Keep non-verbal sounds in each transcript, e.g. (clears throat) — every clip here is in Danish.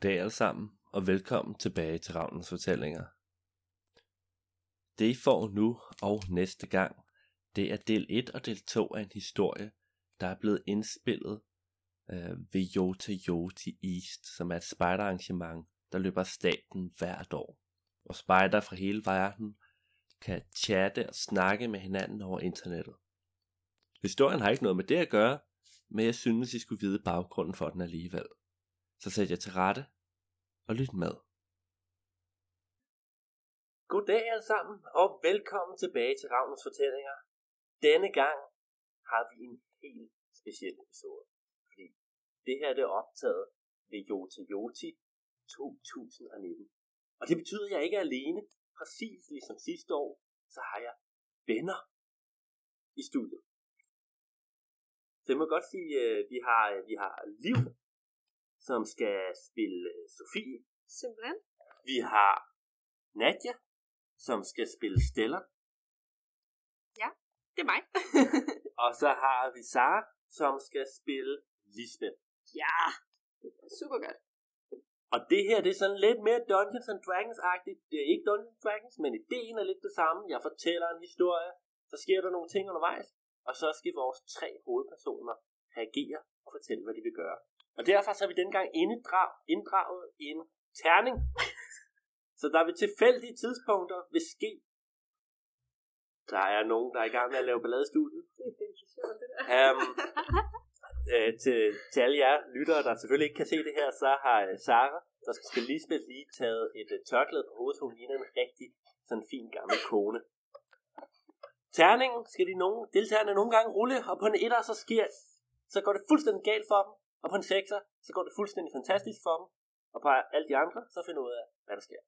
Goddag alle sammen, og velkommen tilbage til Ravnens Fortællinger. Det I får nu og næste gang, det er del 1 og del 2 af en historie, der er blevet indspillet øh, ved Yota Yoti East, som er et spejderarrangement, der løber staten hvert år. Og spejder fra hele verden kan chatte og snakke med hinanden over internettet. Historien har ikke noget med det at gøre, men jeg synes, I skulle vide baggrunden for den alligevel. Så sæt jer til rette og lyt med. Goddag alle sammen, og velkommen tilbage til Ravnens Fortællinger. Denne gang har vi en helt speciel episode, fordi det her det er optaget ved Joti Joti 2019. Og det betyder, at jeg ikke er alene. Præcis ligesom sidste år, så har jeg venner i studiet. Så jeg må godt sige, at vi har, øh, vi har Liv, som skal spille Sofie. Simpelthen. Vi har Nadja, som skal spille Stella. Det er mig. (laughs) Og så har vi Sara, som skal spille Lisbeth. ja, er super godt. Og det her, det er sådan lidt mere Dungeons and Dragons-agtigt. Det er ikke Dungeons and Dragons, men ideen er lidt det samme. Jeg fortæller en historie, så sker der nogle ting undervejs, og så skal vores tre hovedpersoner reagere og fortælle, hvad de vil gøre. Og derfor så har vi dengang inddrag, inddraget en terning. Så der vil tilfældige tidspunkter vil ske. Der er nogen, der er i gang med at lave ballade i studiet. Um, øh, til, til alle jer lyttere, der selvfølgelig ikke kan se det her, så har øh, Sara, der skal Lisbeth, lige taget et øh, tørklæde på hovedet, så hun ligner en rigtig sådan fin gammel kone. Terningen skal de nogle, deltagerne nogle gange rulle, og på en etter, så sker, så går det fuldstændig galt for dem, og på en sekser, så går det fuldstændig fantastisk for dem, og på alle de andre, så finder ud af, hvad der sker.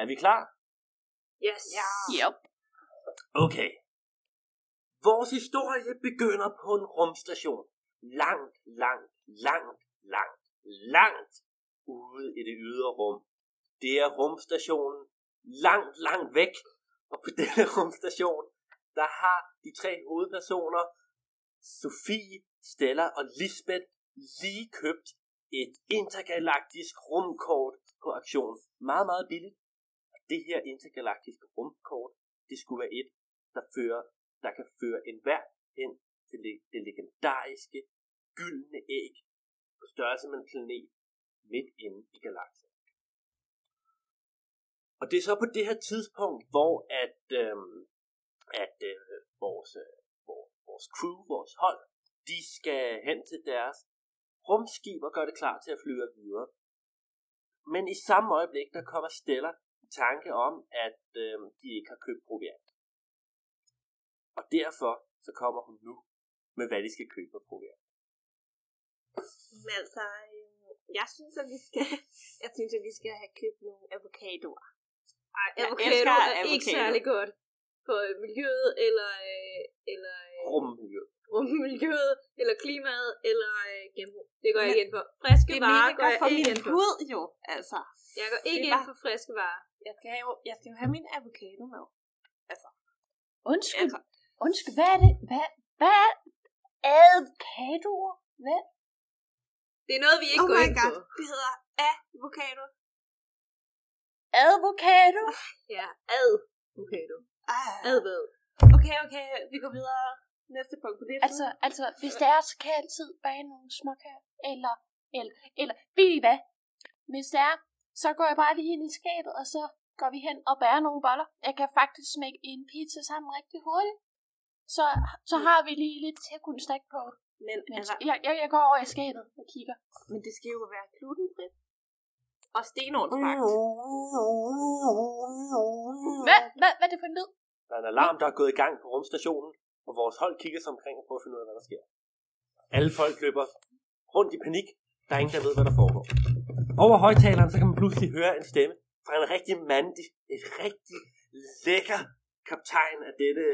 Er vi klar? Yes. Ja. Yep. Okay. Vores historie begynder på en rumstation. Langt, langt, langt, langt, langt ude i det ydre rum. Det er rumstationen langt, langt væk. Og på (laughs) denne rumstation, der har de tre hovedpersoner, Sofie, Stella og Lisbeth, lige købt et intergalaktisk rumkort på aktion. Meget, meget billigt. Og det her intergalaktiske rumkort, det skulle være et, der, fører, der kan føre enhver hen til det, det legendariske gyldne æg på størrelse med en planet midt inde i galaksen. Og det er så på det her tidspunkt, hvor at, øh, at øh, vores, øh, vores, vores crew, vores hold, de skal hen til deres rumskib og gøre det klar til at flyve videre. Men i samme øjeblik, der kommer Stella i tanke om, at øh, de ikke har købt proviant. Og derfor så kommer hun nu med, hvad de skal købe af proviant. Men altså, øh, jeg synes, at vi skal, (laughs) jeg synes, at vi skal have købt nogle avocadoer. Ej, avocado er ikke særlig godt for miljøet, eller, øh, eller øh, Rummiljø. (laughs) rummiljøet, eller klimaet, eller øh, genbrug. Det går jeg ikke ind for. Friske Det er varer går jeg for ikke min ind for. hud jo, altså. Jeg går ikke ind bare- for friske varer. Jeg skal, have, jeg skal jo have min avocado med. Altså, Undskyld, altså undskyld, hvad er det? Hvad, hvad er avocadoer? Hvad? Det er noget, vi ikke oh går ind god, på. det hedder avocado. Avocado? Ja, avocado. Ah. Advad. Okay, okay, vi går videre. Næste punkt på det. Altså, altså, hvis det er, så kan jeg altid bage nogle småkager. Eller, eller, eller, ved I hvad? Hvis det er, så går jeg bare lige ind i skabet, og så går vi hen og bærer nogle boller. Jeg kan faktisk smække en pizza sammen rigtig hurtigt. Så, så har vi lige lidt til at kunne snakke på. Men, altså, jeg, jeg, jeg går over i skabet og kigger. men det skal jo være glutenfrit. Og stenovnsbagt. Hvad, hvad, hvad er det for en lyd? Der er en alarm, der er gået i gang på rumstationen, og vores hold kigger sig omkring og prøver at finde ud af, hvad der sker. Alle folk løber rundt i panik. Der er ingen, der ved, hvad der foregår. Over højtaleren, så kan man pludselig høre en stemme fra en rigtig mandig, et rigtig lækker kaptajn af denne,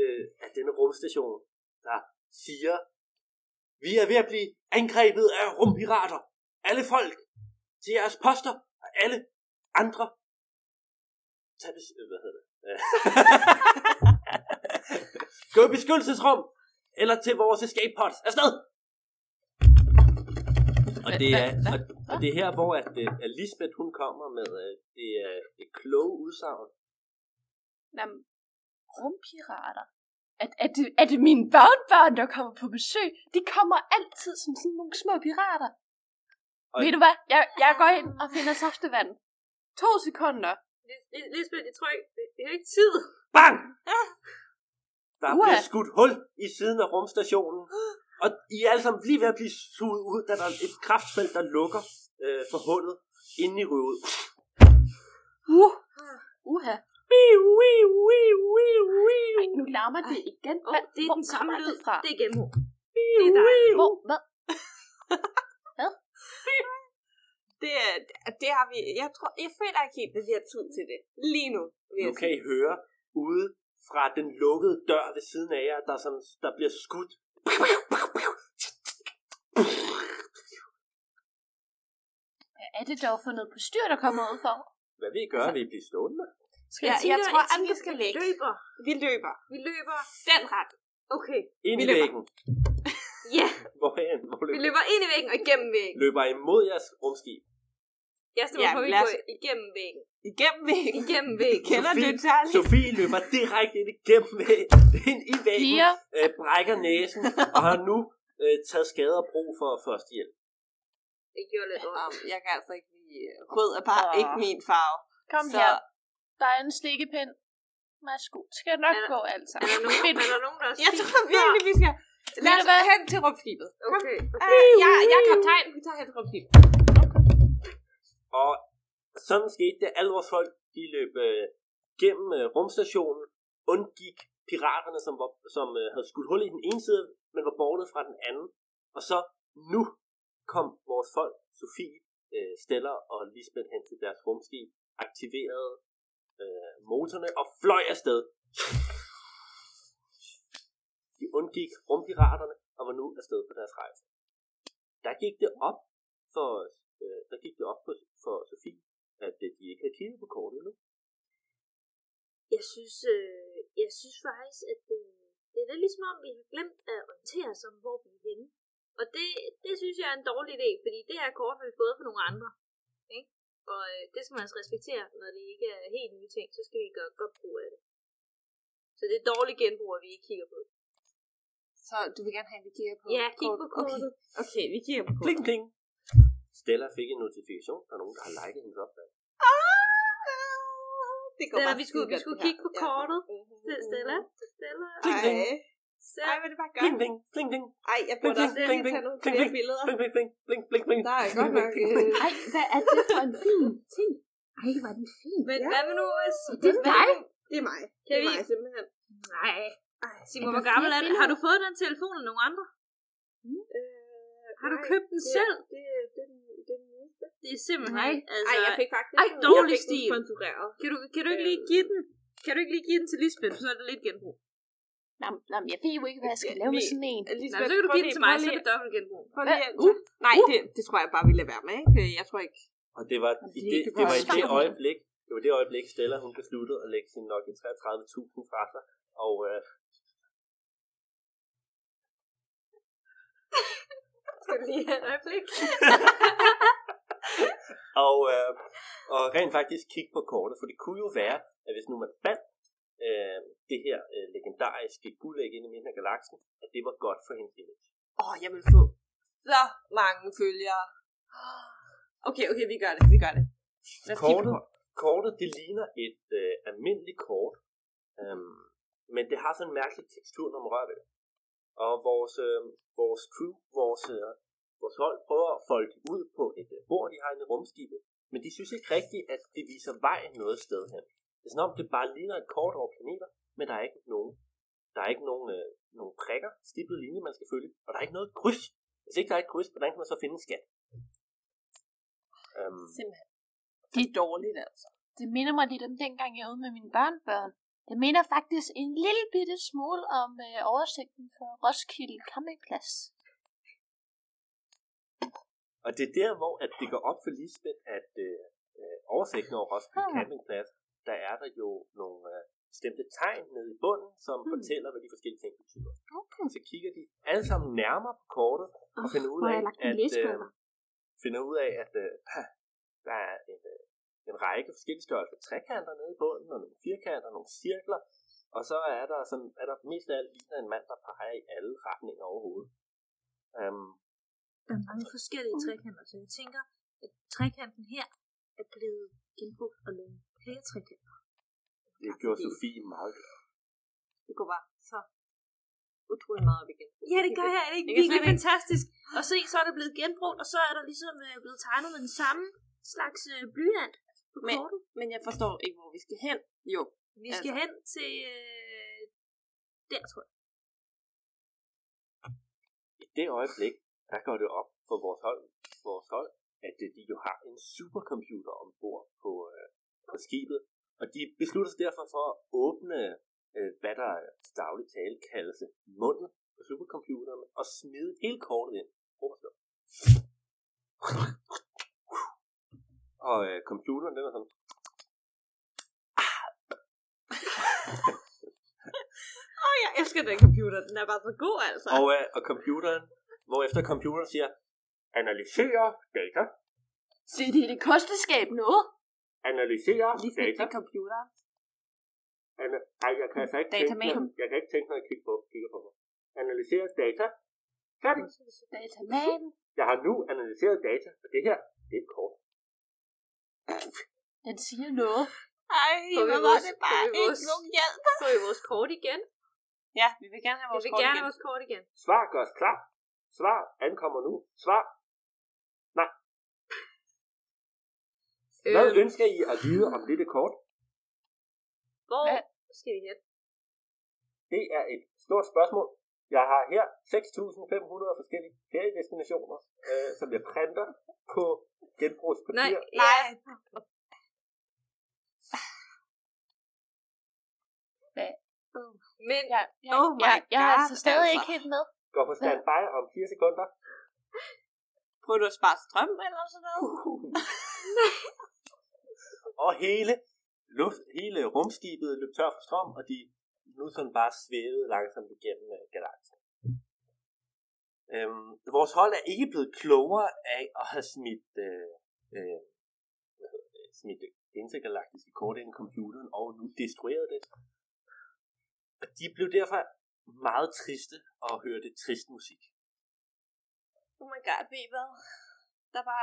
øh, af denne rumstation, der siger, vi er ved at blive angrebet af rumpirater. Alle folk til jeres poster, og alle andre tag øh, hvad hedder det? (laughs) Gå i beskyttelsesrum, eller til vores escape pods. Afsted! Og det er, og, og det er her, hvor at, øh, at Lisbeth, hun kommer med øh, det, øh, det kloge udsagn. Jamen, rumpirater. Er, er, det, er det mine børnebørn, der kommer på besøg? De kommer altid som sådan nogle små pirater. Og- Ved du hvad? Jeg, jeg går ind og finder saftevand. To sekunder. Lis- Lisbeth, jeg tror ikke, vi har ikke tid. Bang! Der Uha. bliver skudt hul i siden af rumstationen. Og I er alle sammen lige ved at blive suget ud, da der er et kraftfelt, der lukker øh, for hullet inde i røvet. Uh. Uha. Ej, nu larmer det igen. Hvad- det er hvor den samme lyd. fra? Det er. Wiu, det er dig. Hvor, hvad? (laughs) Det, det har vi, jeg tror, jeg føler ikke helt, at vi har tid til det. Lige nu. Nu kan I høre ude fra den lukkede dør ved siden af jer, der, sådan, der bliver skudt. Hvad er det dog for noget på styr, der kommer ud for? Hvad vil I gøre? Vil I blive stående? Skal Ja, jeg, tror, at vi skal væk. løber. Vi løber. Vi løber den ret. Okay. Ind Vi i løber. væggen. (laughs) Ja, Hvorhen? Hvor vi løber? løber ind i væggen og igennem væggen. løber imod jeres rumskib? Jeg stemmer Ja, for, at vi går igennem væggen. Igennem væggen. Igennem væggen. Kender Sofie- du Charlie? Sofie løber direkte ind igennem væggen, ind i væggen, øh, brækker næsen og har nu øh, taget skade og brug for førstehjælp. Det gjorde lidt ondt. Um, jeg kan altså ikke lide rød er bare Åh. ikke min farve. kom Så- her. Der er en slikkepind. Værsgo. Det skal nok Er der- gå altså. Er der nogen, er der, nogen der Jeg tror virkelig, vi skal Ved lad os hen til rumskibet. Okay. Uh, jeg, jeg er kaptajn. Vi tager hen til rumskibet. Og sådan skete det. Alle vores folk, de løb øh, gennem øh, rumstationen, undgik piraterne, som, var, som øh, havde skudt hul i den ene side, men var bortet fra den anden. Og så nu kom vores folk, Sofie, øh, Stella og Lisbeth hen til deres rumskib, aktiverede øh, motorerne og fløj afsted. De undgik rumpiraterne og var nu afsted på deres rejse. Der gik det op for, øh, der gik det op for, for Sofie, at øh, de ikke havde kigget på kortet endnu. Jeg synes, øh, jeg synes faktisk, at øh, det er lidt ligesom om, vi har glemt at orientere os om, hvor vi er henne. Og det, det synes jeg er en dårlig idé, fordi det her kort har vi fået fra nogle andre. Ikke? Og øh, det skal man altså respektere, når det ikke er helt nye ting, så skal vi gøre godt brug af det. Så det er dårlig genbrug, at vi ikke kigger på det. Så du vil gerne have, at vi kigger på Ja, kig på Okay. kortet. okay, vi kigger på kortet. Pling, pling. Stella fik en notifikation. Der er nogen, der har liket hendes opslag. Det Stella, vi skulle, vi skulle kigge på kortet. Til mhm. Stella. Stella. Pling. Ej. Så, Ej, hvad er det bare Pling, godt. pling, pling, pling. Ej, jeg burde også pling, lige tage nogle pling, flere pling. billeder. Pling, pling, pling, pling, pling. Der er godt nok... Øh, Ej, hvad er det for en fin ting? Ej, var den fin. men Ja. hvad med nu, hvis... Det er dig. Det er mig. Kan Det er vi- mig simpelthen. Nej. Ej, Simon, hvor gammel er billeder? Har du fået den telefon af nogen andre? Øh, Har du købt den selv? Det, det, Det er simpelthen... Nej. Altså, Ej, jeg fik faktisk... Ej, dårlig jeg fik stil. sponsoreret. kan, du, kan du ikke lige give den? Kan du ikke lige give den til Lisbeth, for så er det lidt genbrug? Nå, nå, jeg ved jo ikke, hvad jeg skal lave med sådan en. Lisbeth, Nej, så kan du give den til mig, så er lige- det dobbelt genbrug. Prøv lige at... Uh, Nej, uh. det, det tror jeg bare, vi lader være med, ikke? Jeg tror ikke... Og det var, i det, det var i det øjeblik, det var det øjeblik, Stella hun besluttede at lægge sin Nokia 33.000 fra sig. Og, øh, Skal du lige have et øjeblik? (laughs) (laughs) og, øh, og rent faktisk kigge på kortet, for det kunne jo være, at hvis nu man fandt øh, det her øh, legendariske guldæg inde i midten af galaksen, at det var godt for hendes image. Åh, oh, jeg vil få så mange følgere. Okay, okay, vi gør det, vi gør det. Lad os Kortet, kortet. kortet det ligner et øh, almindeligt kort, øhm, men det har sådan en mærkelig tekstur, når man rører ved det. Og vores, øh, vores crew, vores, øh, vores hold prøver at folde ud på et øh, bord, de har inde i rumskibet, men de synes ikke rigtigt, at det viser vej noget sted hen. Det er sådan om, det bare ligner et kort over planeter, men der er ikke nogen, der er ikke nogen, øh, nogen prikker, stippet linje, man skal følge, og der er ikke noget kryds. Hvis ikke der er et kryds, hvordan kan man så finde en skat? Øhm, Simpelthen. Det er dårligt, altså. Det minder mig lidt om dengang, jeg var ude med mine børnebørn. Det minder faktisk en lille bitte smule om øh, oversigten for Roskilde Campingplads. Og det er der, hvor at det går op for Lisbeth, at øh, øh, oversigten over Roskilde Hmm. Campingplads, der er der jo nogle øh, stemte tegn nede i bunden, som Hmm. fortæller, hvad de forskellige ting betyder. Okay. Så kigger de alle sammen nærmere på kortet og finder ud af, at, øh, finder ud af, at øh, der er en, øh, en række forskellige størrelser trekanter nede i bunden, og nogle firkanter, nogle cirkler, og så er der, sådan, er der mest af alt ligner en mand, der peger i alle retninger overhovedet. Um, Der er mange forskellige trekanter, så jeg tænker, at trekanten her er blevet genbrugt og lavet flere trekanter. det gjorde Sofie meget glad. Det går bare så utrolig meget op igen. Ja, det gør jeg. Er det ikke Jeg kan virkelig ikke- fantastisk? Og se, så er der blevet genbrugt, og så er der ligesom øh, blevet tegnet med den samme slags øh, blyant på Men- kortet. Men jeg forstår ikke, hvor vi skal hen. Jo. Vi skal altså. hen til... Øh, der, tror jeg. I det øjeblik, der går det op for vores hold, vores hold at øh, de jo har en supercomputer ombord på, øh, på skibet, og de beslutter sig derfor for at åbne, øh, hvad der til daglig tale kaldes munden på supercomputeren, og smide hele kortet ind. Prøv at slå. Og øh, computeren, den er sådan, Åh, oh, jeg elsker den computer. Den er bare så god, altså. og, øh, og computeren, hvorefter computeren siger, analysere data, Se, det er det kosteskab noget. analysere Lige data, med computeren. Ana- Ej, jeg kan altså ikke tænke mig, Datamaten. jeg kan ikke tænke mig at kigge på, kigge på mig. Analysere data. Færdig. Datamaten. Jeg har nu analyseret data, og det her, det er et kort. Den siger noget. Ej, vi hvor var vores- det bare vi ikke vores- nogen hjælp. Får vi vores kort igen? Ja, vi vil gerne have Jeg vores vil kort gerne igen. have vores kort igen. Svar gøres klar. Svar ankommer nu. Svar. Hvad Øh, ønsker I at vide om dette kort? hvor Hvad? skal vi hen? Det er et stort spørgsmål. Jeg har her 6.500 forskellige feriedestinationer, øh, som jeg printer på genbrugspapir. Nej, Nej. Men Jeg, jeg, Oh my jeg, jeg er God, altså stadig altså. ikke helt med. Går på standby om 4 sekunder. Prøver du at spare strøm eller sådan noget? (laughs) Og hele, luft, hele rumskibet løb tør for strøm, og de nu sådan bare svævede langsomt igennem øh, galaksen. Øhm, vores hold er ikke blevet klogere af at have smidt, øh, øh, smidt det intergalaktiske kort ind i computeren og nu destrueret det. Og de blev derfor meget triste og hørte trist musik. Oh my god, ved I hvad? Der var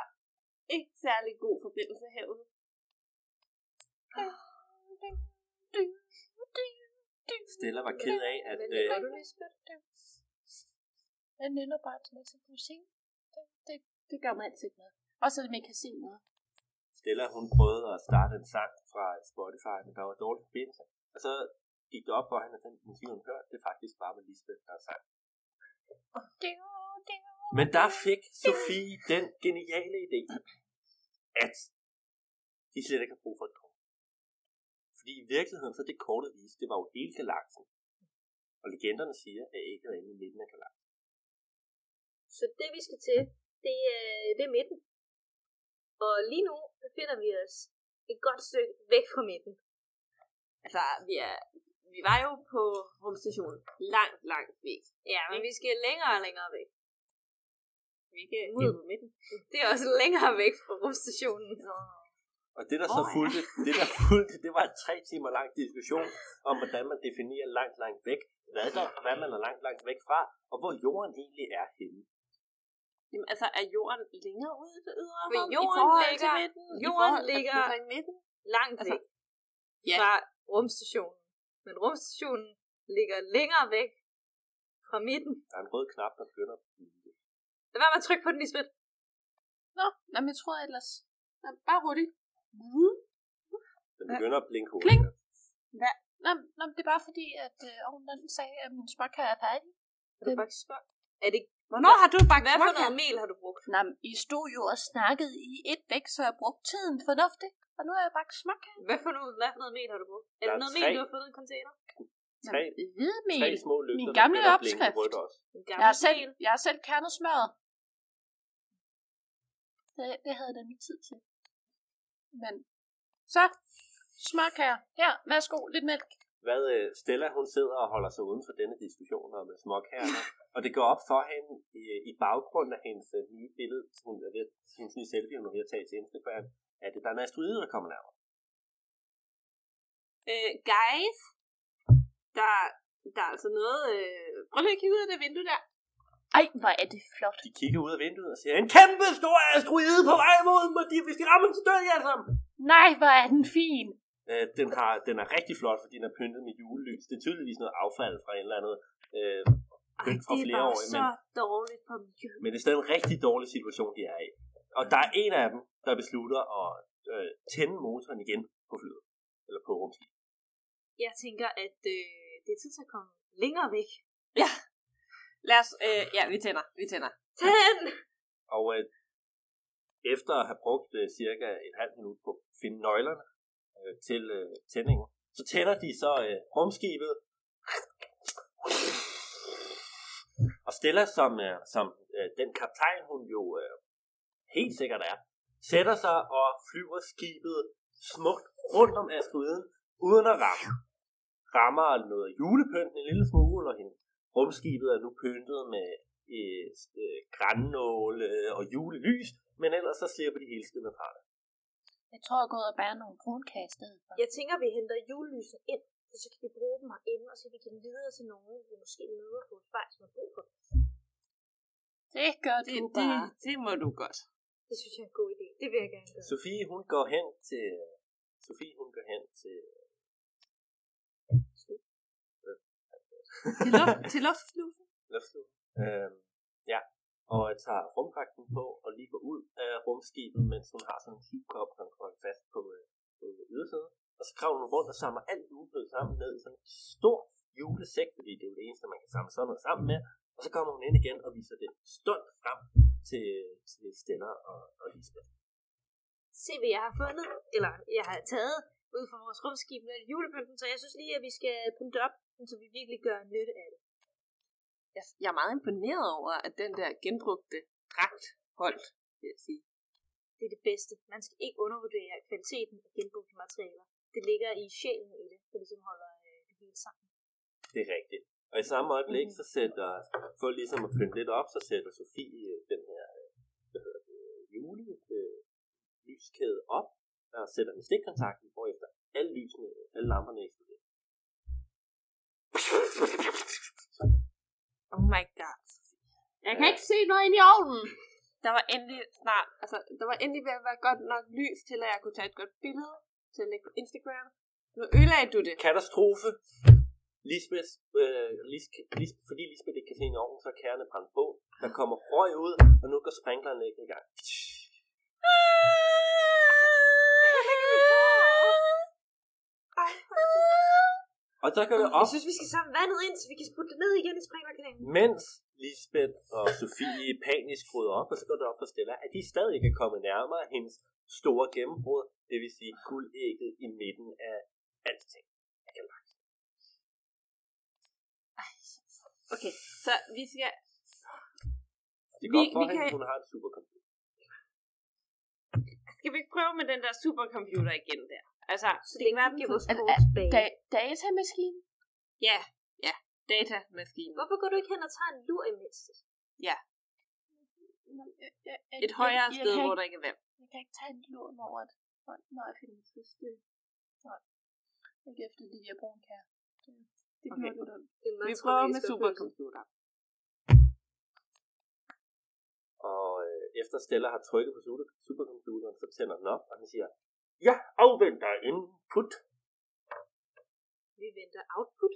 ikke særlig god forbindelse herude. Stella var ked af, at Men øh, du? Jeg nynner bare til masse musik. Det, det, det gør mig altid glad. Også at man kan se noget. Stella, hun prøvede at starte en sang fra Spotify, men der var dårlig forbindelse. Og så gik det op for hende, at den musik, hun hørte, det faktisk bare var Lisbeth, der sang. Men der fik Sofie den geniale idé, at de slet ikke har brug for et kort. Fordi i virkeligheden, så det kortet viste, det var jo hele galaksen. Og legenderne siger, at ægget er inde i midten af galaksen. Så det vi skal til, det er, det er midten. Og lige nu befinder vi os et godt stykke væk fra midten. Altså, vi, er, vi var jo på rumstationen langt, langt væk. Ja, men vi skal længere og længere væk. Vi er ikke Ud. på midten. Det er også længere væk fra rumstationen. Og det der så ja. fulgte, det der fulgte, det var en tre timer lang diskussion om, hvordan man definerer langt, langt væk, hvad, der, hvad man er langt, langt væk fra, og hvor jorden egentlig er henne. Jamen, altså, er jorden længere ude i det ydre For rum i jorden forhold ligger- til midten? I jorden forhold- ligger- Altså, i midten? Langt Altså, væk ja. fra rumstationen. Men rumstationen ligger længere væk fra midten. Der er en rød knap, der begynder at blive. Lad være med at trykke på den, Lisbeth. Nå, jamen, jeg tror ellers. Nå, bare hurtigt. Den begynder at blinke Kling. hurtigere. Nå, nå, det er bare fordi, at øh, ovnen sagde, at min småkage er færdig. Har du bagt smør? Er det Hvornår har du bagt Hvad for småkager? noget mel har du brugt? Nå, men I stod jo og snakkede i et væk, så jeg brugte tiden fornuftigt. Og nu har jeg bagt småkage. Hvad for noget, hvad for noget mel har du brugt? Er Der det er noget tre. mel, du har fået i en container? Tre, Hvidemel. tre små lygter, Min gamle opskrift. rødt også. En Jeg har selv, jeg har selv kernet smøret. Det, det havde jeg da min tid til. Men så, smørkager. Her, værsgo, lidt mælk. Hvad øh, Stella hun sidder og holder sig uden for denne diskussion om øh, småkærner, (laughs) og det går op for hende i, i baggrunden af hendes øh, nye billede, hun er ved, hendes nye selfie, hun er ved at tage til Instagram, at der er en asteroide, der kommer nærmere. Øh, guys, der, der er altså noget... Øh, prøv lige at kigge ud af det vindue der. Ej, hvor er det flot. De kigger ud af vinduet og siger, en kæmpe stor asteroide på vej mod dem, og de, hvis de rammer den, så dør de alle sammen. Nej, hvor er den fin. Øh, den, har, den er rigtig flot, fordi den er pyntet med julelys. Det er tydeligvis noget affald fra en eller anden øh, pynt fra det er flere bare år. så Men, dårligt for miljøet. men det er stadig en rigtig dårlig situation, de er i. Og der er en af dem, der beslutter at øh, tænde motoren igen på flyet. Eller på rumskibet. Jeg tænker, at øh, det er tid til at komme længere væk. Lad os... Øh, ja, vi tænder. Vi tænder. Tænd! Og øh, efter at have brugt øh, cirka et halvt minut på at finde nøglerne øh, til øh, tændingen, så tænder de så øh, rumskibet og Stella, som, øh, som øh, den kaptajn, hun jo øh, helt sikkert er, sætter sig og flyver skibet smukt rundt om asteroiden, uden at ramme. Rammer noget julepynt en lille smule, og hende rumskibet er nu pyntet med øh, øh, grænnåle og julelys, men ellers så slipper de hele skiden fra det. Jeg tror, jeg går ud og bærer nogle brunkager i stedet for. Jeg tænker, vi henter julelyset ind, så, så kan vi bruge dem herinde, og så kan vi give dem videre til nogen, vi måske møder på et vej, som har brug for dem. Det gør Det, du det, bare. det må du godt. Det synes jeg er en god idé. Det vil jeg gerne gøre. Sofie, hun går hen til... Sofie, hun går hen til... Til, luft, til luftflyvelsen. Luftlåg. Øhm, ja, og jeg tager rumdragten på og lige går ud af rumskibet, mens hun har sådan en hivkop, som går fast på, øh, på ydersiden. Og så kravler hun rundt og samler alt julebrød sammen ned i sådan en stor julesæk, fordi det er jo det eneste, man kan samle sådan noget sammen med. Og så kommer hun ind igen og viser det stolt frem til, til Stella og, og Lisbeth. Se, hvad jeg har fundet, eller jeg har taget ud fra vores rumskib med julepynten, så jeg synes lige, at vi skal pynte op, så vi virkelig gør nytte af det. Jeg, jeg er meget imponeret over, at den der genbrugte dragt holdt, vil jeg sige. Det er det bedste. Man skal ikke undervurdere kvaliteten af genbrugte materialer. Det ligger i sjælen i det, det ligesom holder øh, det hele sammen. Det er rigtigt. Og i samme øjeblik, så sætter, for ligesom at pynte lidt op, så sætter Sofie øh, den her, øh, hvad hedder det, jule, øh, lyskæde op, og sætter den i stikkontakten, hvorefter alle lysene, alle lamperne eksploderer. Oh my god. Jeg kan ikke se noget ind i ovnen. Der var endelig snart, altså, der var endelig ved at være godt nok lys til, at jeg kunne tage et godt billede til at lægge på Instagram. Nu ødelagde du det. Katastrofe. Lisbeth, øh, Lis, Lis, fordi Lisbeth ikke kan se ind i ovnen, så er kærne brændt på. Der kommer røg ud, og nu går sprinklerne ikke i gang. (laughs) Og så går det op, Jeg synes, vi skal samle vandet ind, så vi kan putte det ned igen i sprinklerkanalen. mens Lisbeth og Sofie panisk rydder op, og så går det op for Stella, at de stadig ikke er kommet nærmere hendes store gennembrud, det vil sige guldægget i midten af alting. af galaksen. Okay, så vi skal... Det er Vi- godt for vi hende, kan- hun har en supercomputer. Skal vi ikke prøve med den der supercomputer igen der? Altså, Så det kan være, skruet Er- tilbage. Da, datamaskinen? Ja, ja. Datamaskinen. Hvorfor går du ikke hen og tager en lur imens? Et højere jeg, sted, jeg, hvor der ikke er vand. Jeg kan ikke tage en lån over det, når- når jeg finder det sted. Nej. Ikke efter de her brunkager. Det, det Okay. Det er meget Vi prøver med supercomputer. Og øh, efter Stella har trykket på super- supercomputeren, så tænder den op, og den siger, ja, afventer input. Vi venter output.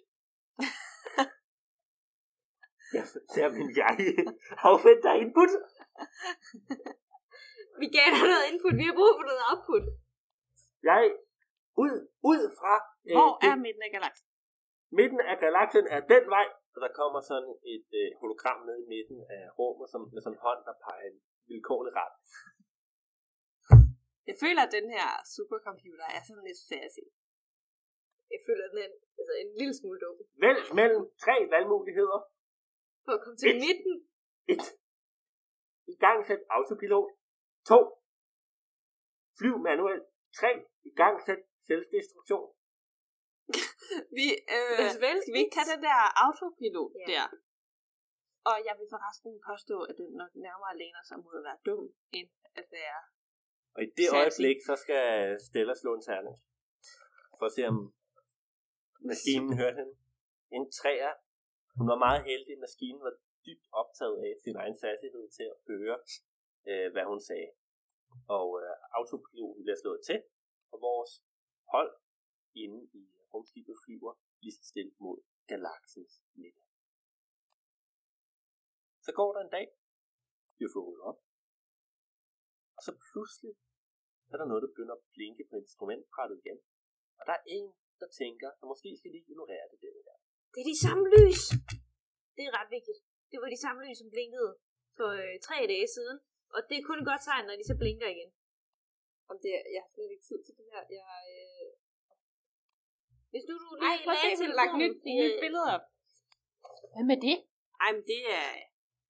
Ja, der vil jeg afventer input. Vi gav dig noget input. Vi har brug for noget output. Jeg, ud, ud fra øh, Hvor det- er midten af galaksen? midten af galaksen er den vej, og der kommer sådan et øh, hologram ned i midten af rummet, som, med sådan en hånd, der peger en vilkårlig ret. Jeg føler, at den her supercomputer er sådan lidt sassy. Jeg føler, den er en, altså en lille smule dum. Vælg mellem tre valgmuligheder. For at komme til Et. midten. 1. I gang sæt autopilot. 2. Flyv manuelt. 3. I gang sæt selvdestruktion. (laughs) Vi, øh, skal vi ikke tage den der autopilot Ja. der? Og jeg vil forresten påstå, at den nok nærmere læner sig mod at være dum, end at være... Og i det Sassy. øjeblik, så skal Stella slå en terning. For at se, om maskinen hørte hende. En træer. Hun var meget heldig. Maskinen var dybt optaget af sin egen sassighed til at høre, øh, hvad hun sagde. Og øh, autopiloten bliver slået til, og vores hold inde i rumskibet flyver lige så stille mod galaksens midte. Så går der en dag, vi får op, så pludselig er der noget, der begynder at blinke på instrumentbrættet igen. Og der er en, der tænker, at måske skal de ignorere det der. Det er de samme lys. Det er ret vigtigt. Det var de samme lys, som blinkede for øh, tre dage siden. Og det er kun et godt tegn, når de så blinker igen. Om det, jeg har slet ikke tid til det her. Jeg, øh... Hvis du, du Ej, lige prøv at se, lagt nyt, nyt øh, billede op. Hvad med det? Ej, men det er...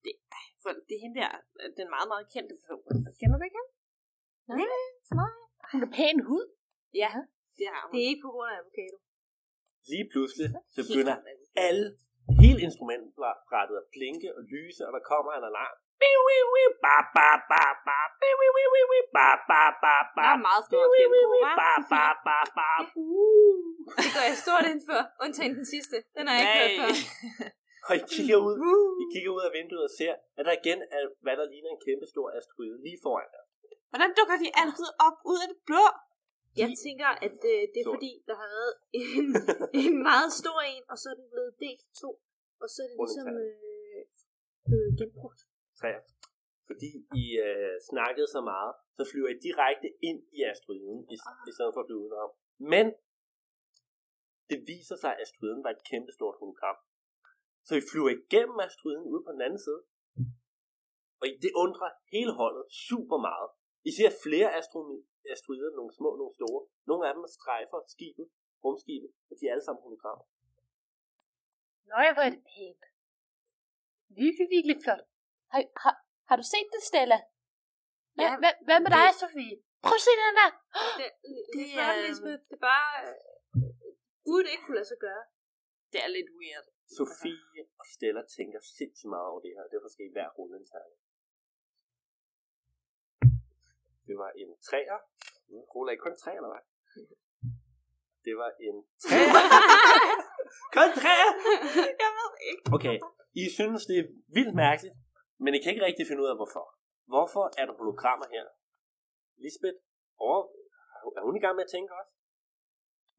Det, for det er hende der, den meget, meget kendte person. Kender du ikke ham? Nej, nej. Hun har pæn hud. Ja, det har hun. Det er ikke på grund af avocado. Lige pludselig, så begynder alle, hele instrumentbrættet at blinke og lyse, og der kommer en alarm. Der er meget stort hva'? ba, Det går jeg stort ind for, undtagen den sidste. Den har jeg ikke hørt før. (laughs) (laughs) Og I kigger ud, I kigger ud af vinduet og ser, at der igen er, hvad der ligner en kæmpe stor asteroide lige foran jer. Hvordan dukker de altid op ud af det blå? Jeg tænker, at øh, det er fordi, der har været en, (laughs) en meget stor en, og så er den blevet delt to. Og så er det ligesom øh, blevet genbrugt. træer. Fordi I øh, snakkede så meget, så flyver I direkte ind i asteroiden, i, i stedet for at flyve udenom. Men det viser sig, at asteroiden var et kæmpe stort hologram. Så I flyver igennem asteroiden ud på den anden side. Og I- det undrer hele holdet super meget. I ser flere asteroider, nogle små, nogle store. Nogle af dem strejfer skibet, rumskibet, og de er alle sammen hologrammer. Nå, jeg var det pænt. Virkelig, virkelig flot. Har, har, har du set det, Stella? Hvad, Ja, hvad, hvad med dig, Sofie? Prøv at se den der. Det, det, det Det er er-. Det er bare... Øh, burde ikke kunne lade sig gøre. Det er lidt weird. Sofie og Stella tænker sindssygt meget over det her, derfor skal I hver rulle en terning. Det var en træer. Nu ruller I kun tre, eller hvad? Det var en træer. (laughs) kun træer! jeg ved ikke. Okay, I synes, det er vildt mærkeligt, men I kan ikke rigtig finde ud af, hvorfor. Hvorfor er der hologrammer her? Lisbeth, over, er hun i gang med at tænke også?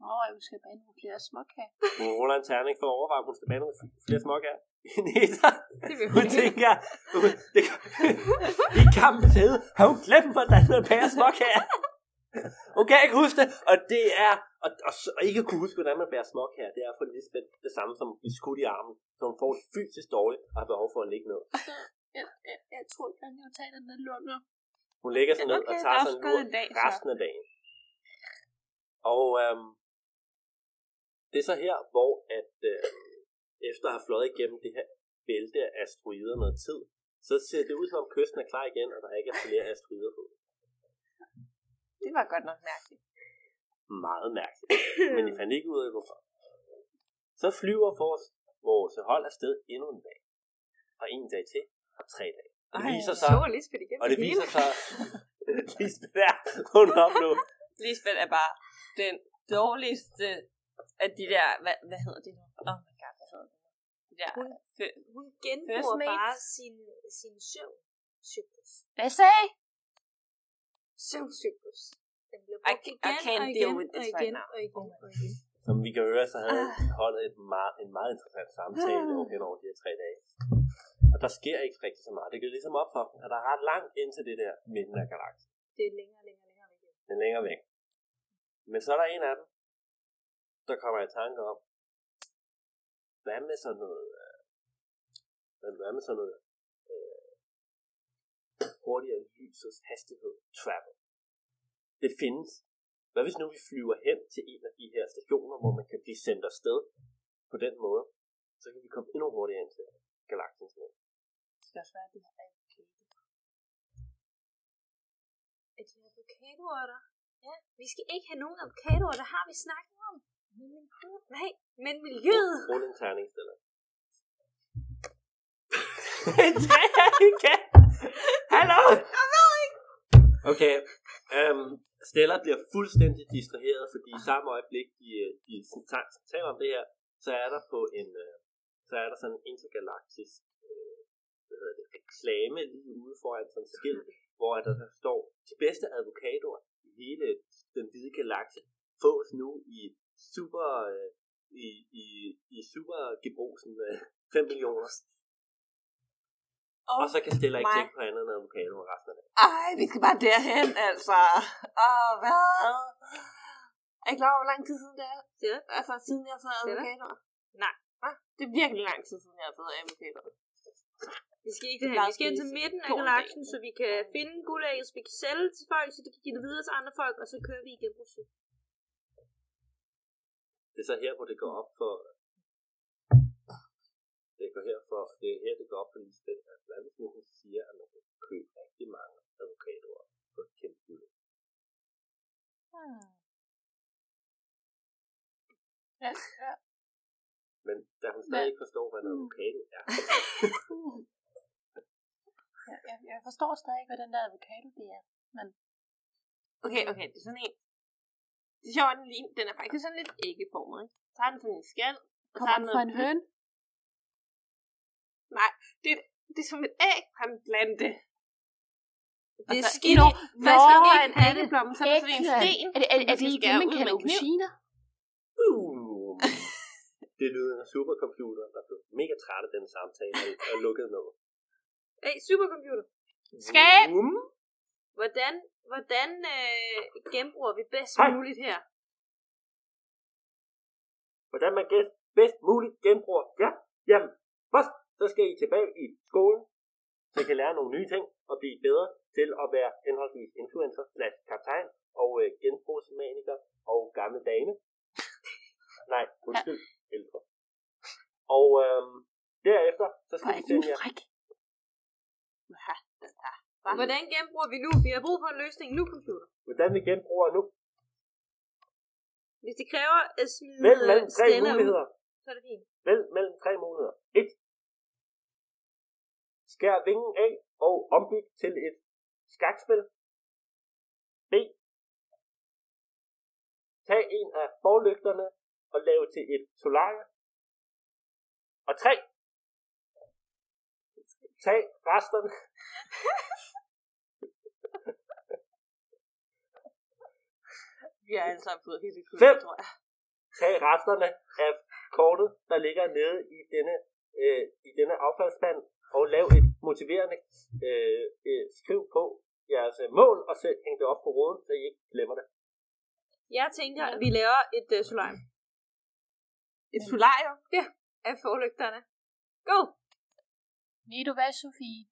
Åh, oh, jeg skal bage nogle flere småkager. (laughs) Hun ruller en terning for at overveje, om hun skal bage nogle flere småkager. (laughs) Vil hun tænker, hun, det, (laughs) i kampens hede har hun glemt, hvordan man bager småkager. Hun kan ikke huske det, og det er, og, og, og ikke at kunne huske, hvordan man bærer småkager, det er for Lisbeth det samme som blive skudt i armen, så hun får det fysisk dårligt og har behov for at ligge ned. Jeg, jeg, jeg tror ikke, jeg vil tage den lunger. Hun lægger sig ned Okay, og tager er også en lur en resten af dagen. Og øhm, det er så her, hvor at øh, efter at have fløjet igennem det her bælte af asteroider noget tid, så ser det ud som om kysten er klar igen, og der ikke er flere (laughs) asteroider på. Det var godt nok mærkeligt. Meget mærkeligt. (clears throat) Men I fandt ikke ud af, hvorfor. Så flyver vores, vores hold afsted endnu en dag. Og en dag til, og tre dage. Og det viser sig, så Lisbeth igen. og det viser sig, Lisbeth er hun op nu. Lisbeth er bare den dårligste af de der, hvad, hvad hedder det nu? Oh my god, hvad hedder det nu? De der, Hun- fø- Hun genbruger bare sin, sin søvncyklus. Hvad sagde I? Søvncyklus. Den bliver I brugt I igen can't og deal igen with og this igen right now. og igen og igen. Som vi kan høre, så havde Ah. holdet et meget, en meget interessant samtale over hen over de her tre dage. Og der sker ikke rigtig så meget. Det går ligesom op for dem, at der er ret langt ind til det der midten af galaksen. Det er længere, længere, længere væk. Men længere væk. Men så er der en af dem, der kommer i tanke om, hvad med sådan noget, øh, hvad- med sådan noget øh, hurtigere lysets hastighed, travel. Det findes. Hvad hvis nu vi flyver hen til en af de her stationer, hvor man kan blive sendt afsted på den måde, så kan vi komme endnu hurtigere ind til galaksens midt. Det skal også være, at de har avocado. Er de avocadoer der? Ja. Vi skal ikke have nogen avocadoer, der har vi snakket om. Nej, men miljøet. Rul en terning, Stella. Træer (laughs) igen! Hallo! Jeg ved ikke. Okay, øhm, Stella bliver fuldstændig distraheret, fordi i samme øjeblik, de, de ta- taler om det her, så er der på en, øh, så er der sådan en intergalaktisk øh, hvad hedder det, reklame lige ude foran sådan et skilt, hvor der, der står, de bedste advokater i hele den hvide galakse fås nu i super, øh, i, i, i super gebrosen øh, (laughs) 5 millioner. Oh, Og så kan Stella ikke my. tænke på andet end advokater resten af det. Ej, vi skal bare derhen, altså. Åh, hvad? Er I klar over, hvor lang tid siden det er? Ja. Altså, siden jeg har fået advokater? Nej. Hva? Det er virkelig lang tid siden, jeg har fået advokater. Vi skal ikke derhen. Vi skal ind til midten af galaksen, så vi kan finde guldægget, så vi kan sælge til folk, så de kan give det videre til andre folk, og så kører vi igen på syg. Det er så her, hvor det går op for... Det går her for... Det er her, det går op for Lisbeth, at hvad hvis nu hun siger, at man kan købe rigtig mange advokater for et kæmpe beløb. Hmm. Ja, ja. Men da hun stadig ikke forstår, hvad en Mm. advokat er, Hmm. (laughs) Ja, jeg, jeg forstår stadig ikke, hvad den der avocado det er. Men Okay, okay, det er sådan en... Det er sjovt, den, den er faktisk sådan lidt æggeformet, ikke? Så har den sådan en skal, og kommer den fra en høn? Nej, det, er- det er som et æg fra en plante. Det er Altså, skidt. Nå, Hvad Nå, skal vi er have en æggeblomme, så er der sådan en sten. Er det, er, er det man ikke det, man ud kalder auberginer? uh, (laughs) det lyder af supercomputer, der blev mega træt af den samtale og, lukkede noget. Hey, supercomputer. Skab! Hvordan, hvordan øh, genbruger vi bedst Hej. muligt her? Hvordan man gæt bedst muligt genbruger. Ja, jamen, først så skal I tilbage i skolen, så I kan lære nogle nye ting og blive bedre til at være henholdsvis influencer, slash kaptajn og øh, genbrugsmaniker og gamle dame. (laughs) Nej, undskyld, ældre. Og øhm, derefter, så skal vi du sende jer fræk? Hvordan genbruger vi nu? Vi har brug for en løsning nu, computer. hvordan vi genbruger nu. Hvis det kræver at smide Vælg mellem tre Stella ud, muligheder. så er det fint. Vælg mellem tre muligheder. 1. Skær vingen af og ombyg til et skakspil. B. Tag en af forlygterne og lav til et solarie. Og 3. Tag resterne. (laughs) Vi har alle sammen fået helt Fem. kul, tror jeg. Tag resterne af kortet, der ligger nede i denne, øh, i denne affaldsspand, og lav et motiverende øh, øh, skriv på jeres øh, mål, og så hæng det op på roden, så I ikke glemmer det. Jeg tænker, at vi laver et uh, solarium. Et solarium. Ja, af forlygterne. Go! Ved du hvad, Sofie?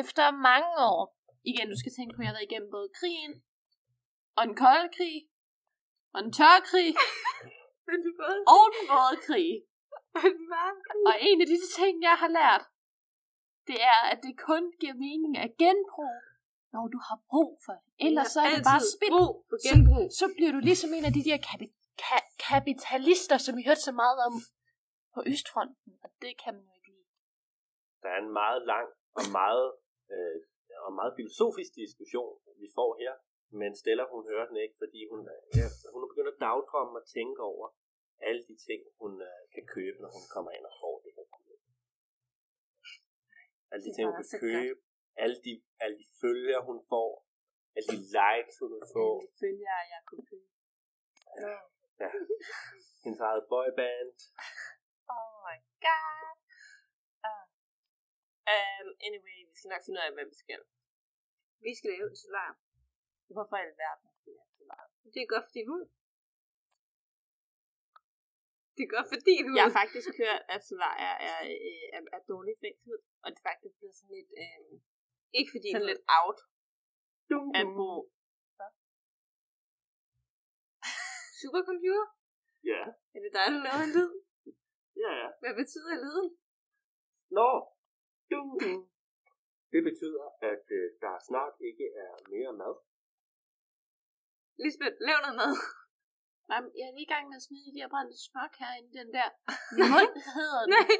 Efter mange år, igen, du skal tænke på, at jeg har været igennem både krigen, og den kolde krig, og den tørre (laughs) krig, og den våde krig. Og en af de ting, jeg har lært, det er, at det kun giver mening at genbruge, når du har brug for det. Ellers så er det bare spild. brug for genbrug. Så bliver du ligesom en af de der kapi- ka- kapitalister, som vi hørte så meget om på Østfronten. Og det kan man jo ikke lide. Der er en meget lang og meget, øh, og meget filosofisk diskussion, vi får her, men Stella, hun hører den ikke, fordi hun, er- ja, hun er begyndt at dagdrømme og tænke over alle de ting, hun øh, kan købe, når hun kommer ind og får det her guld. Alle de Det ting, hun kan købe, alle de, alle de følger, hun får, alle de likes, hun vil få, Alle de følgere, jeg kunne købe. ja. hendes eget boyband. Oh my god. Uh. Um, anyway, vi skal nok finde ud af, hvad vi skal. Vi skal lave et solarium. Hvorfor i alverden skal vi have et solarium? Det er godt for din hud. Det er godt for din hud. Jeg har faktisk hørt, at solarier er, er, er, er dårligt fængsel, og det er faktisk blevet sådan lidt, øh, Ikke for din sådan hud. lidt out Dum, at bo. Supercomputer? Ja, Er det dig, der laver en lyd? ja, ja. Hvad betyder lyden? Nå, dum. Det betyder, at øh, der snart ikke er mere mad. Lisbeth, lav noget mad. Nej, jeg er lige i gang med at smide de her brændte smok her i den der mund, hedder det. Nej,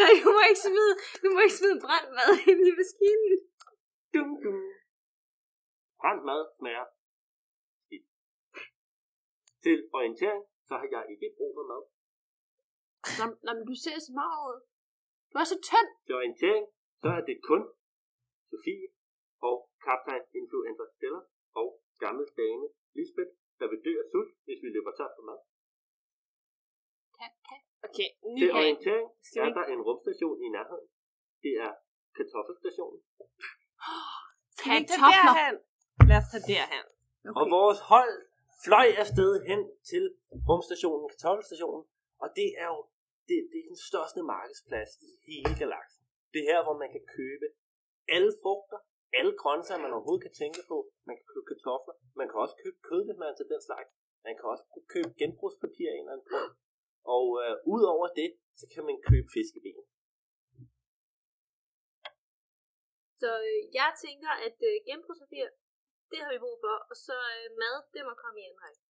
nej, du må ikke smide, du må ikke smide brændt mad ind i maskinen. Dum, dum. Brændt mad smager skidt. Til orientering, så har jeg ikke brug for mad. Nå, nå, men du ser så meget ud. Du er så tynd. Til orientering, så er det kun Sofie og kaptajn Influencer Stella og gammel dame Lisbeth, der vil dø af sult, hvis vi løber tør for mad. Tak, tak. Okay, ny Til orientering er der en rumstation i nærheden. Det er kartoffelstationen. Kartofler. derhen? Lad os tage derhen. Okay. Og vores hold fløj afsted hen til rumstationen, kartoffelstationen. Og det er jo det, det er den største markedsplads i hele galaksen. Det er her, hvor man kan købe alle frugter, alle grøntsager, man overhovedet kan tænke på. Man kan købe kartofler. Man kan også købe kød, hvis man er til den slags. Man kan også købe genbrugspapir af en eller anden grund. Og øh, ud over det, så kan man købe fiskeben. Så øh, jeg tænker, at øh, genbrugspapir, det har vi brug for. Og så øh, mad, det må komme i anden række.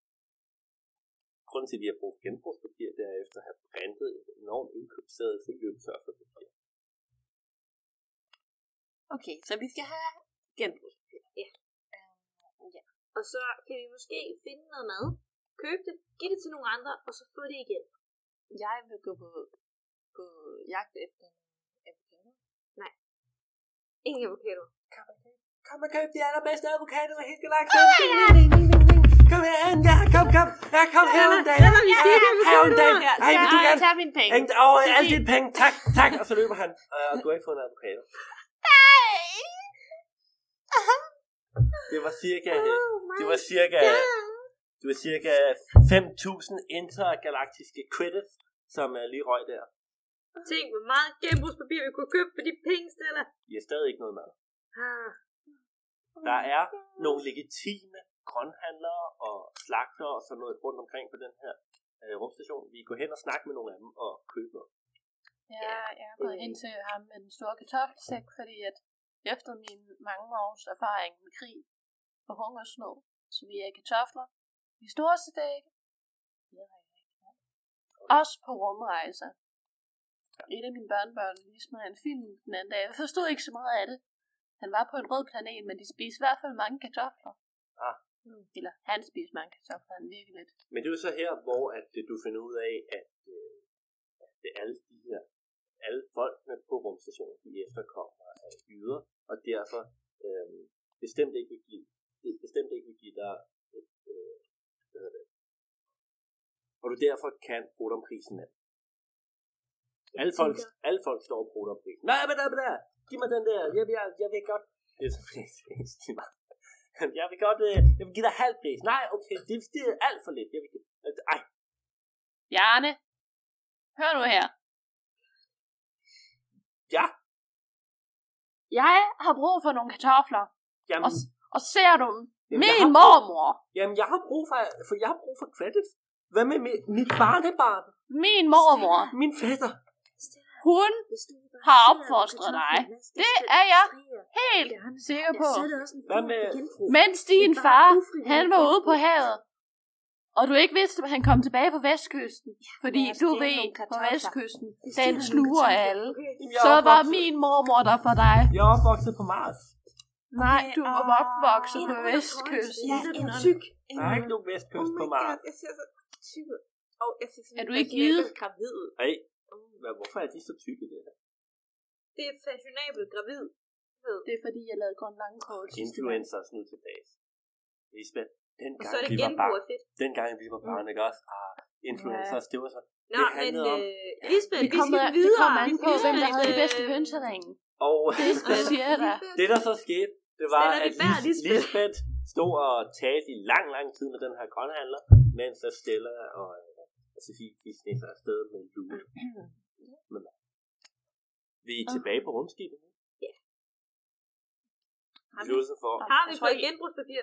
Grunden til, at vi har brugt genbrugspapir, det er efter at have printet et enormt indkøbsseddel, så vi løber tør for papir. Okay, så vi skal have genbrugspapir. Og så kan vi måske finde noget mad, købe det, give det til nogle andre, og så få det igen. Jeg vil gå på, på jagt efter avocado. Ingen avocado. Kom og køb de allerbedste avocadoer i hele galaksen. Kom her, ja, kom, kom. Ja, kom her en dag. lad mig sige det, Her en dag. Ej, vil du tag, gerne? tag mine penge. Over alle dine penge. Tak, tak. Og så løber han. Og du har ikke fået en avocado. Det var cirka, det var cirka, det var cirka 5.000 intergalaktiske credits, som er lige røg der. Tænk, hvor meget genbrugspapir vi kunne købe for de penge, Stella. I har stadig ikke noget mad. Ah. Der er nogle legitime grønhandlere og slagter og sådan noget rundt omkring på den her øh, rumstation. Vi går hen og snakke med nogle af dem og købe noget. Ja, jeg er gået ind til ham med den store kartoffelsæk, fordi at efter min mange års erfaring med krig og hungersnød, så vi er kartofler, de store dække, også på rumrejser. Et af mine børnebørn viste mig en film den anden dag. Jeg forstod ikke så meget af det. Han var på en rød planet, men de spiste i hvert fald mange kartofler. Ah. Eller han spiste mange kartofler, han virkelig lidt. Men det er jo så her, hvor at, øh, du finder ud af, at, øh, at det alle alle folkene på rumstationen, de efterkommer af jyder, og derfor øh, bestemt ikke vil give, det bestemt ikke vil give dig et, øh, hvad hedder det, og du derfor kan bruge om prisen af. Alle folk, alle folk står og bruger om prisen. Nej, men der, men der, giv mig den der, jeg, jeg, jeg vil godt, det er så jeg vil godt, øh, jeg vil give dig halv pris. Nej, okay, det, det er alt for lidt. Jeg vil ej, Bjarne, hør nu her. Ja, Jeg har brug for nogle kartofler. jamen, Og, og ser du dem? Jamen, jeg Min har- mormor. jamen, jeg har brug for, for jeg har brug for credits. Hvad med mit, mit barnebarn? Min mormor. Min fætter? Hun har opfostret dig. Det er jeg helt sikker på. Hvad med-. Mens din far, han var ude på havet, og du ikke vidste, at han kom tilbage på vestkysten, fordi du ved, på vestkysten, den sluger alle. Så var min mormor der for dig. Jeg er opvokset på Mars. Nej, du var opvokset på vestkysten. Ja, en tyk. Der er ikke nogen vestkyst på Mars. jeg ser så tyk ud. Og jeg ser Er du ikke givet? gravid ud. Hey, hvad, hvorfor er de så tykke, det her? Det er fashionabel gravid. Det er fordi, jeg lavede grøn langkort. Influencers nu til dags. Lisbeth, Og dengang så er det vi var genbrug barn, af fedt. dengang vi var barn, ikke også? Ah, influencers, det var så... Nå, Det men handlede om- øh, Lisbeth, Vi vi kommer, skal det videre. kommer an Vi på, hvem der havde de bedste Øh, hønseringe. Og Det siger dig. det, der så skete, det var, at Lis- Lisbeth? Lisbeth stod og talte i lang, lang tid med den her grønhandler, mens der Stella og, øh, og Sofie de sneg sig afsted med lue. Men, vi er tilbage på rumskibet nu. Har vi- for, Har vi fået genbrugspapir?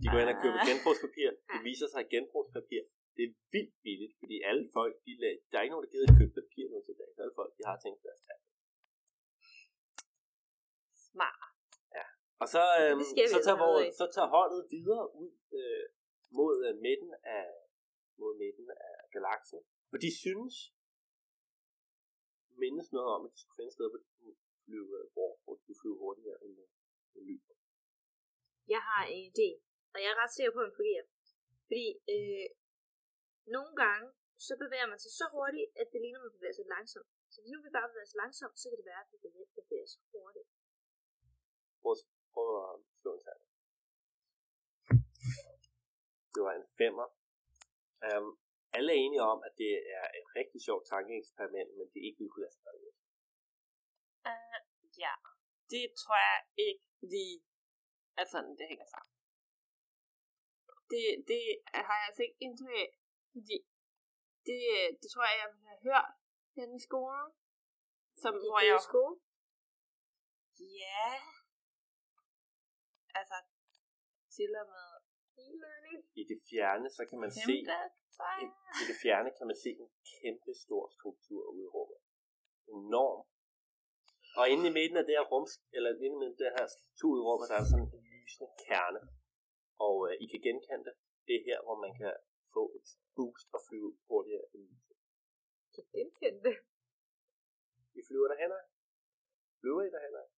De går ind og køber Ah. genbrugspapir. Det viser sig, at genbrugspapir, det er vildt billigt, fordi alle folk, de der er ikke nogen, der gider at købe papir nu til dags. Alle folk, de har tænkt deres tand. Smart. Og så, øhm, så, tager af. så tager holdet videre ud øh, mod øh, midten af galaksen. Og de synes, mindes noget om, at de skulle finde sted, hvor de kunne flyve, øh, hvor, hvor de kunne flyve hurtigere end, øh, end lyd. Jeg har en idé, og jeg er ret sikker på, at den fungerer. Fordi øh, nogle gange, så bevæger man sig så hurtigt, at det ligner, at man bevæger sig langsomt. Så hvis nu vi bare bevæger os langsomt, så kan det være, at vi bevæger os hurtigt. Prøv, prøv at slå en tand. Det var en femmer. Um, alle er enige om, at det er et rigtig sjovt tankeeksperiment, men det ikke ville kunne lade sig gøre. Uh, ja, det tror jeg ikke lige er sådan, det hænger sammen. Det, det har jeg altså ikke indtryk af, fordi det, det tror jeg, jeg ville have hørt henne i skolen. Som, I hvor jeg, skole? ja, altså til og med E-learning? I det fjerne, så kan man se, femte, jeg. i, i det fjerne kan man se en kæmpe stor struktur ude i rummet. Enorm. Og inde i midten af det her rum, eller inde i midten af det her struktur ude i rummet, der er sådan en lysende kerne. Og øh, I kan genkende det. Det er her, hvor man kan få et boost og flyve hurtigere end lyset. Kan genkende det. I flyver derhen af. Flyver I derhen af?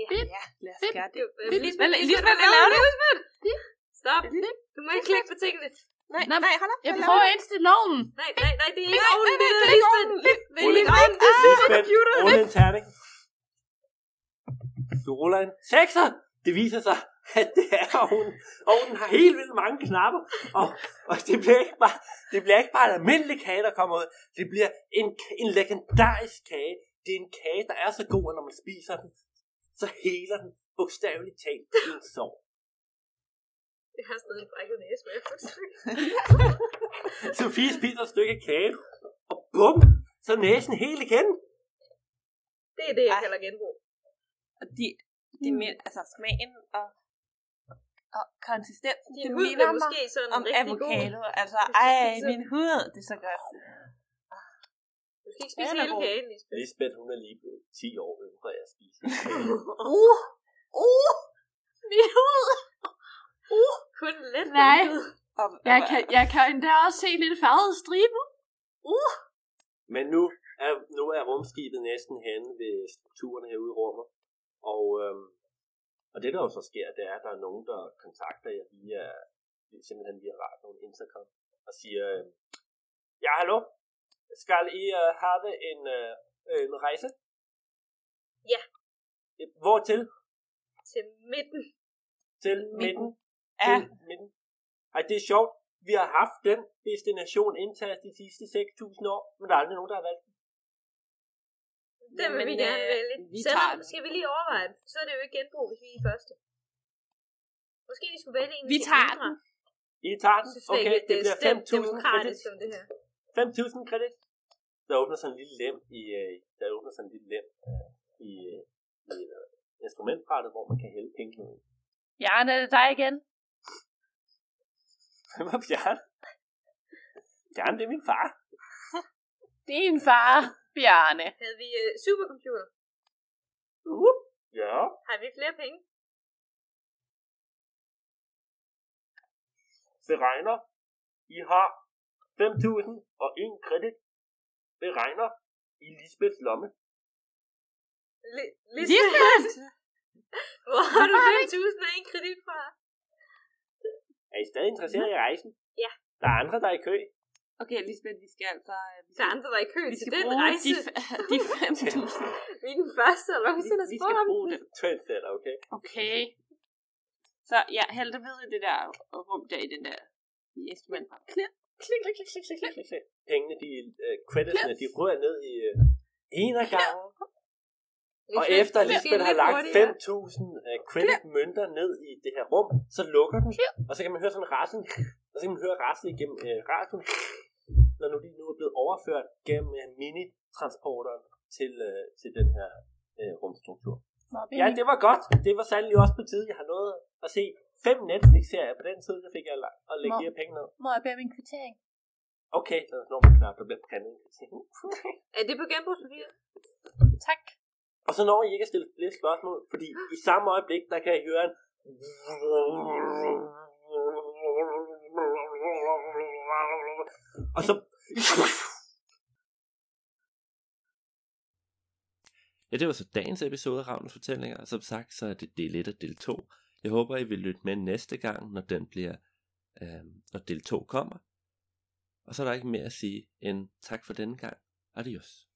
Ja. Ja, lad os gøre det. Fedt. Lisbeth, Hvad- Lisbeth, Lisbeth, du? Lisbeth? Stop. Du må ikke klikke på tingene. Nej, Nå, nej, hold op. Jeg prøver at indstille loven. Nej, nej, nej, det er ikke Nej, ovnen, nej, det nej, er det er ikke Lisbeth. ovnen. Det- er ikke en- ovnen, det er Lisbeth, computer. rulle en terning. Du ruller en sekser. Det viser sig, (laughs) at det er ovnen. Ovnen har helt vildt mange knapper. Og, og det, bliver ikke bare, det bliver ikke bare en almindelig kage, der kommer ud. Det bliver en, en legendarisk kage. Det er en kage, der er så god, at når man spiser den, så heler den bogstaveligt talt en sår. Jeg har stadig en brækket næse, men jeg får. (laughs) Sofie spiser et stykke kage, og bum, så er næsen helt igen. Det er det, jeg Ej. kalder genbrug. Og de, de Mm. med, altså smagen og, og konsistensen, Din det hud minder er mig måske sådan om rigtig god. avocado. Altså, Hvis du ej, spiser- min hud, det er så godt. Du skal ikke spise hele god. kagen, Lisbeth. Lisbeth, hun er lige blevet 10 år yngre af at spise. (laughs) Uh, uh, min hud. Kun lidt Nej. Og, Jeg kan, jeg kan endda også se lidt farvede striber. Men nu er, nu er rumskibet næsten henne ved strukturen herude i rummet. Og, øhm, og det der jo så sker, det er, at der er nogen, der kontakter jer via, simpelthen via radioen Instagram og siger, øh, ja hallo, skal I øh, have en, øh, en rejse? Ja. Hvor til? Til midten. Til Midten. midten? Ja. Til midten? Ej, det er sjovt. Vi har haft den destination indtaget de sidste 6.000 år, men der er aldrig nogen, der har valgt den. Den vil vi gerne øh, vælge. vi Selvom, tager den. skal vi lige overveje det, så er det jo ikke genbrug, hvis vi er i første. Måske vi skulle vælge en Vi tager mindre. I tager den. Okay, det det er bliver stemt 5.000 kredit. det her. 5.000 kredit. Der åbner sådan en lille lem i, øh, der åbner sådan en lille lem øh, i, i instrumentbrættet, hvor man kan hælde penge ud. Bjarne, er det dig igen? Hvem er Bjørn? Bjørn, det er min far. Din far, Bjarne. Havde vi uh, supercomputer? Uh, ja. Har vi flere penge? Beregner. I har 5.000 og en kredit. Beregner i Lisbeths lomme. Li- Lisbeth! (laughs) Hvor har du Hvorfor har du 5.000 og en kredit fra? Er I stadig interesseret i rejsen? Ja. Der er andre, der er i kø. Okay, Lisbeth, vi skal altså... øh, Vi Der er skal, andre, der er i kø vi til den rejse. de, (laughs) de 5.000. (laughs) Vi er den første, eller hvad Vi, vi spurgt skal om bruge det. Trendsetter, okay? Okay. Så ja, det ved i det der rum der i den der i instrumentbræt. Klik, klik, klik, klik, klik, klik, klik, klik. Pengene, de, uh, creditsene, de rører ned i uh, en af gangen. Og efter vi Lisbeth har lagt hurtigere. 5.000 uh, credit-mønter ned i det her rum, så lukker den, og så kan man høre sådan en rassel, og så kan man høre rassel igennem uh, radioen, når nu de nu er blevet overført gennem uh, mini-transporteren til, uh, til den her uh, rumstruktur. Ja, det var godt. Det var sandelig også på tide. Jeg har nået at se fem Netflix-serier på den tid, så fik jeg la- at lægge Må- de her penge ned. Må jeg bede min kvittering? Okay, så når man knap, der bliver printet. Er det på genbrugspapir? Tak. Og så når I ikke at stille flere spørgsmål, fordi i samme øjeblik, der kan I høre en... Og så... Ja, det var så dagens episode af Ravnens Fortællinger, og som sagt, så er det del 1 og del 2. Jeg håber, I vil lytte med næste gang, når den bliver, øh, når del 2 kommer. Og så er der ikke mere at sige end tak for denne gang. Adios.